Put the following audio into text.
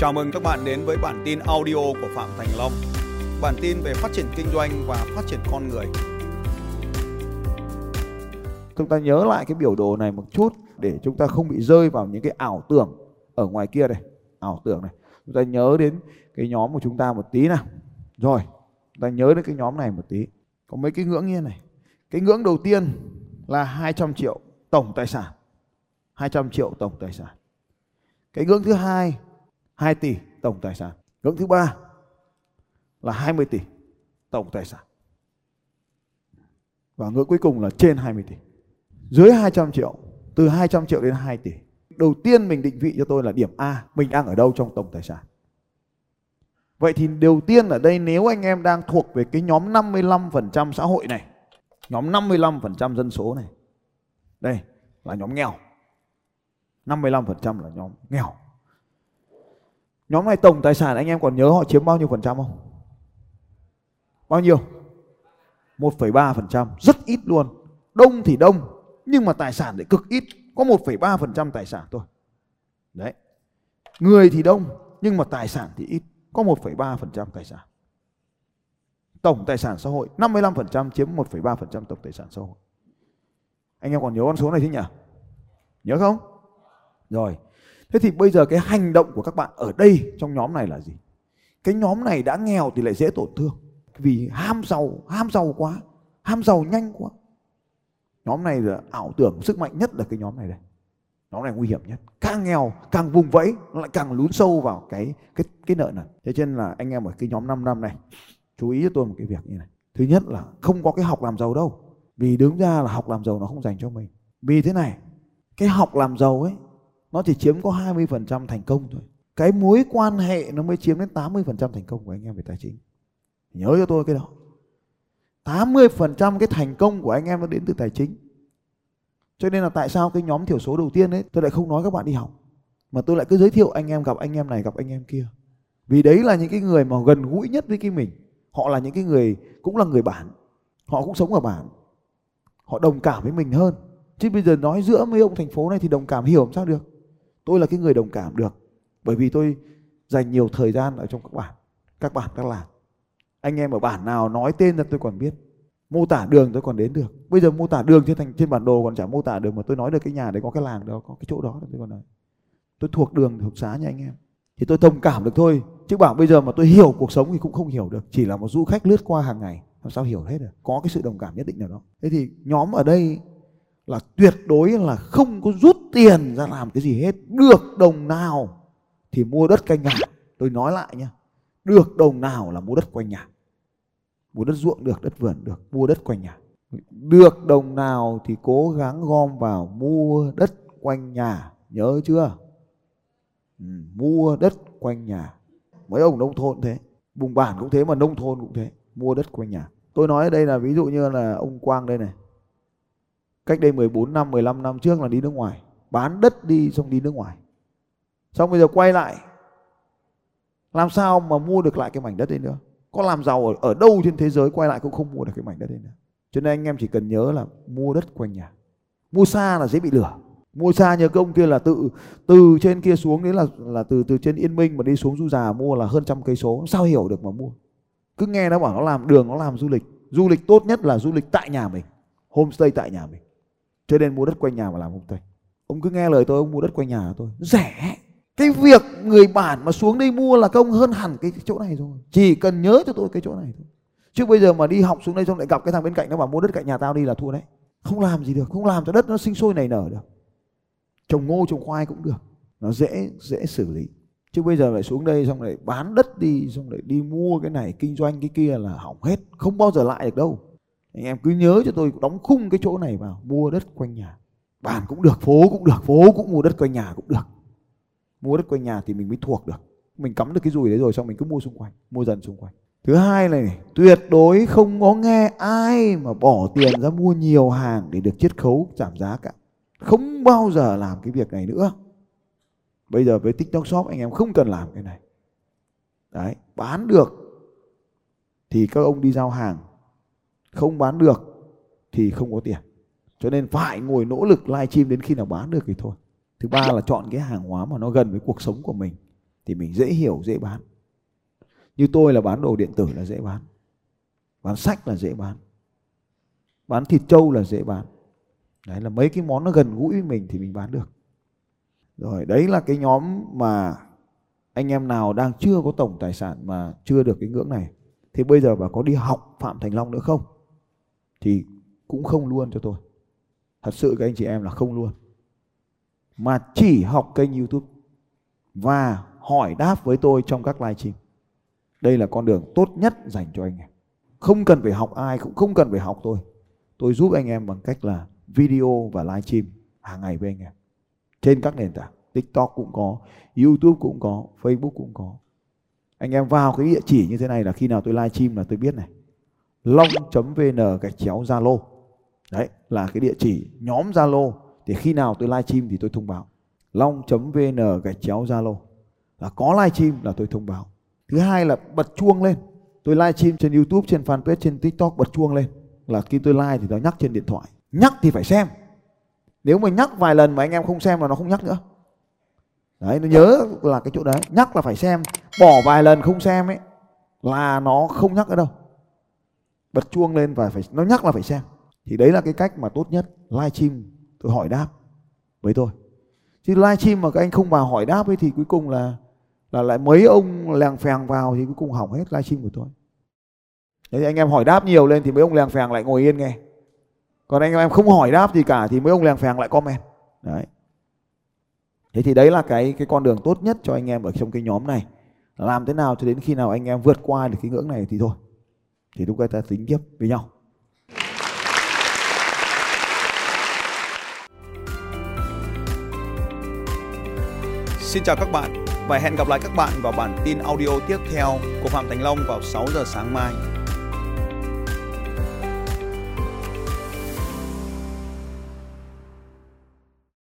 Chào mừng các bạn đến với bản tin audio của Phạm Thành Long. Bản tin về phát triển kinh doanh và phát triển con người. Chúng ta nhớ lại cái biểu đồ này một chút để chúng ta không bị rơi vào những cái ảo tưởng ở ngoài kia này, ảo tưởng này. Chúng ta nhớ đến cái nhóm của chúng ta một tí nào. Rồi, chúng ta nhớ đến cái nhóm này một tí. Có mấy cái ngưỡng như này. Cái ngưỡng đầu tiên là 200 triệu tổng tài sản. 200 triệu tổng tài sản. Cái ngưỡng thứ hai 2 tỷ tổng tài sản. Ngưỡng thứ ba là 20 tỷ tổng tài sản. Và ngưỡng cuối cùng là trên 20 tỷ. Dưới 200 triệu, từ 200 triệu đến 2 tỷ. Đầu tiên mình định vị cho tôi là điểm A, mình đang ở đâu trong tổng tài sản. Vậy thì đầu tiên ở đây nếu anh em đang thuộc về cái nhóm 55% xã hội này, nhóm 55% dân số này. Đây là nhóm nghèo. 55% là nhóm nghèo. Nhóm này tổng tài sản anh em còn nhớ họ chiếm bao nhiêu phần trăm không? Bao nhiêu? 1,3%, rất ít luôn. Đông thì đông, nhưng mà tài sản lại cực ít, có 1,3% tài sản thôi. Đấy. Người thì đông, nhưng mà tài sản thì ít, có 1,3% tài sản. Tổng tài sản xã hội 55% chiếm 1,3% tổng tài sản xã hội. Anh em còn nhớ con số này thế nhỉ? Nhớ không? Rồi. Thế thì bây giờ cái hành động của các bạn ở đây trong nhóm này là gì? Cái nhóm này đã nghèo thì lại dễ tổn thương. Vì ham giàu, ham giàu quá, ham giàu nhanh quá. Nhóm này là ảo tưởng sức mạnh nhất là cái nhóm này đây. Nhóm này nguy hiểm nhất. Càng nghèo, càng vùng vẫy, nó lại càng lún sâu vào cái cái cái nợ này Thế cho nên là anh em ở cái nhóm 5 năm này chú ý cho tôi một cái việc như này. Thứ nhất là không có cái học làm giàu đâu. Vì đứng ra là học làm giàu nó không dành cho mình. Vì thế này, cái học làm giàu ấy nó chỉ chiếm có 20% thành công thôi. Cái mối quan hệ nó mới chiếm đến 80% thành công của anh em về tài chính. Nhớ cho tôi cái đó. 80% cái thành công của anh em nó đến từ tài chính. Cho nên là tại sao cái nhóm thiểu số đầu tiên ấy, tôi lại không nói các bạn đi học. Mà tôi lại cứ giới thiệu anh em gặp anh em này, gặp anh em kia. Vì đấy là những cái người mà gần gũi nhất với cái mình. Họ là những cái người cũng là người bản. Họ cũng sống ở bản. Họ đồng cảm với mình hơn. Chứ bây giờ nói giữa mấy ông thành phố này thì đồng cảm hiểu làm sao được. Tôi là cái người đồng cảm được. Bởi vì tôi dành nhiều thời gian ở trong các bản. Các bản, các làng. Anh em ở bản nào nói tên ra tôi còn biết. Mô tả đường tôi còn đến được. Bây giờ mô tả đường trên thành trên bản đồ còn chả mô tả được mà tôi nói được cái nhà đấy có cái làng đó, có cái chỗ đó tôi còn nói. Tôi thuộc đường thuộc xá nha anh em. Thì tôi thông cảm được thôi. Chứ bảo bây giờ mà tôi hiểu cuộc sống thì cũng không hiểu được. Chỉ là một du khách lướt qua hàng ngày. Làm sao hiểu hết được. Có cái sự đồng cảm nhất định nào đó. Thế thì nhóm ở đây là tuyệt đối là không có rút tiền ra làm cái gì hết. Được đồng nào thì mua đất canh nhà. Tôi nói lại nhé được đồng nào là mua đất quanh nhà. Mua đất ruộng được đất vườn được mua đất quanh nhà. Được đồng nào thì cố gắng gom vào mua đất quanh nhà. Nhớ chưa? Ừ, mua đất quanh nhà. Mấy ông nông thôn thế. Vùng bản cũng thế mà nông thôn cũng thế. Mua đất quanh nhà. Tôi nói ở đây là ví dụ như là ông Quang đây này cách đây 14 năm 15 năm trước là đi nước ngoài. Bán đất đi xong đi nước ngoài. Xong bây giờ quay lại. Làm sao mà mua được lại cái mảnh đất đấy nữa? Có làm giàu ở, ở đâu trên thế giới quay lại cũng không mua được cái mảnh đất đấy nữa? Cho nên anh em chỉ cần nhớ là mua đất quanh nhà. Mua xa là dễ bị lửa, mua xa như công kia là tự từ trên kia xuống đấy là là từ từ trên yên minh mà đi xuống du già mua là hơn trăm cây số. Sao hiểu được mà mua? Cứ nghe nó bảo nó làm đường nó làm du lịch. Du lịch tốt nhất là du lịch tại nhà mình. Homestay tại nhà mình cho nên mua đất quanh nhà mà làm homestay ông cứ nghe lời tôi, ông mua đất quanh nhà tôi. Rẻ. Cái việc người bản mà xuống đây mua là công hơn hẳn cái chỗ này rồi. Chỉ cần nhớ cho tôi cái chỗ này thôi. Chứ bây giờ mà đi học xuống đây xong lại gặp cái thằng bên cạnh nó bảo mua đất cạnh nhà tao đi là thua đấy. Không làm gì được, không làm cho đất nó sinh sôi nảy nở được. Trồng ngô, trồng khoai cũng được. Nó dễ dễ xử lý. Chứ bây giờ lại xuống đây xong lại bán đất đi, xong lại đi mua cái này, kinh doanh cái kia là hỏng hết. Không bao giờ lại được đâu anh em cứ nhớ cho tôi đóng khung cái chỗ này vào, mua đất quanh nhà. Bản cũng được, phố cũng được, phố cũng mua đất quanh nhà cũng được. Mua đất quanh nhà thì mình mới thuộc được. Mình cắm được cái dùi đấy rồi, xong mình cứ mua xung quanh, mua dần xung quanh. Thứ hai này, tuyệt đối không có nghe ai mà bỏ tiền ra mua nhiều hàng để được chiết khấu, giảm giá cả. Không bao giờ làm cái việc này nữa. Bây giờ với tiktok shop, anh em không cần làm cái này. Đấy, bán được thì các ông đi giao hàng không bán được thì không có tiền. Cho nên phải ngồi nỗ lực live stream đến khi nào bán được thì thôi. Thứ ba là chọn cái hàng hóa mà nó gần với cuộc sống của mình thì mình dễ hiểu, dễ bán. Như tôi là bán đồ điện tử là dễ bán. Bán sách là dễ bán. Bán thịt trâu là dễ bán. Đấy là mấy cái món nó gần gũi với mình thì mình bán được. Rồi, đấy là cái nhóm mà anh em nào đang chưa có tổng tài sản mà chưa được cái ngưỡng này. Thì bây giờ bà có đi học Phạm Thành Long nữa không? Thì cũng không luôn cho tôi. Thật sự các anh chị em là không luôn. Mà chỉ học kênh YouTube và hỏi đáp với tôi trong các live stream. Đây là con đường tốt nhất dành cho anh em. Không cần phải học ai, cũng không cần phải học tôi. Tôi giúp anh em bằng cách là video và live stream hàng ngày với anh em. Trên các nền tảng, tiktok cũng có, youtube cũng có, facebook cũng có. Anh em vào cái địa chỉ như thế này là khi nào tôi live stream là tôi biết này long.vn gạch chéo zalo. Đấy, là cái địa chỉ nhóm zalo. Thì khi nào tôi live stream thì tôi thông báo. Long.vn gạch chéo zalo. Là có live stream là tôi thông báo. Thứ hai là bật chuông lên. Tôi live stream trên youtube, trên fanpage, trên tiktok, bật chuông lên. Là khi tôi like thì nó nhắc trên điện thoại. Nhắc thì phải xem. Nếu mà nhắc vài lần mà anh em không xem là nó không nhắc nữa. Đấy, nó nhớ là cái chỗ đấy. Nhắc là phải xem. Bỏ vài lần không xem ấy, là nó không nhắc nữa đâu bật chuông lên và phải, nó nhắc là phải xem thì đấy là cái cách mà tốt nhất live stream, tôi hỏi đáp với tôi chứ live stream mà các anh không vào hỏi đáp ấy thì cuối cùng là là lại mấy ông lèng phèng vào thì cuối cùng hỏng hết live stream của tôi Đấy, anh em hỏi đáp nhiều lên thì mấy ông lèng phèng lại ngồi yên nghe. Còn anh em không hỏi đáp gì cả thì mấy ông lèng phèng lại comment. Đấy. Thế thì đấy là cái cái con đường tốt nhất cho anh em ở trong cái nhóm này. Làm thế nào cho đến khi nào anh em vượt qua được cái ngưỡng này thì thôi. Thì lúc ta tính tiếp với nhau. Xin chào các bạn và hẹn gặp lại các bạn vào bản tin audio tiếp theo của Phạm Thành Long vào 6 giờ sáng mai.